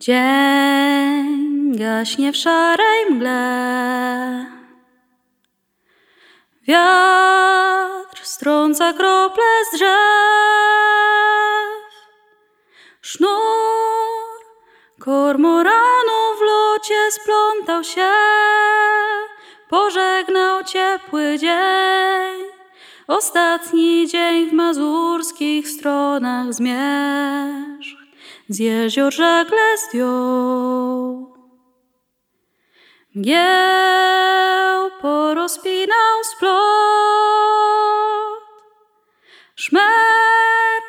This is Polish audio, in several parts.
Dzień gaśnie w szarej mgle. Wiatr strąca krople z drzew. Sznur kormoranu w locie splątał się. Pożegnał ciepły dzień. Ostatni dzień w mazurskich stronach zmierzch z jezior żagle zdjął. Mgieł porozpinał splot, szmer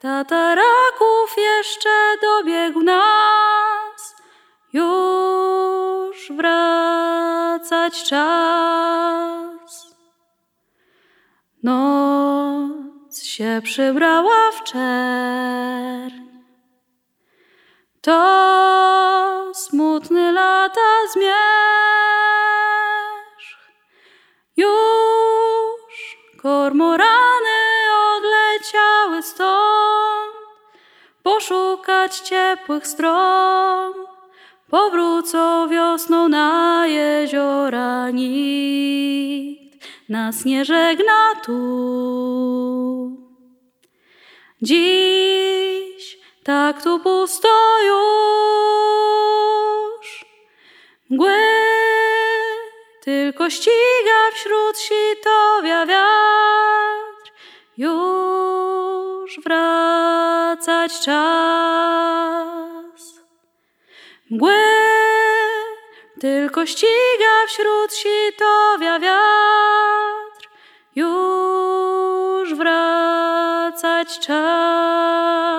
tataraków jeszcze dobiegł nas, już wracać czas. Noc się przybrała w czerń. To smutny lata zmierzch. Już kormorany odleciały stąd poszukać ciepłych stron. Powrócą wiosną na jeziora nikt nas nie żegna tu. Dziś tak tu pusto już. Mgły tylko ściga wśród sitowia wiatr. Już wracać czas. Mgły tylko ściga wśród sitowia wiatr. Już wracać czas.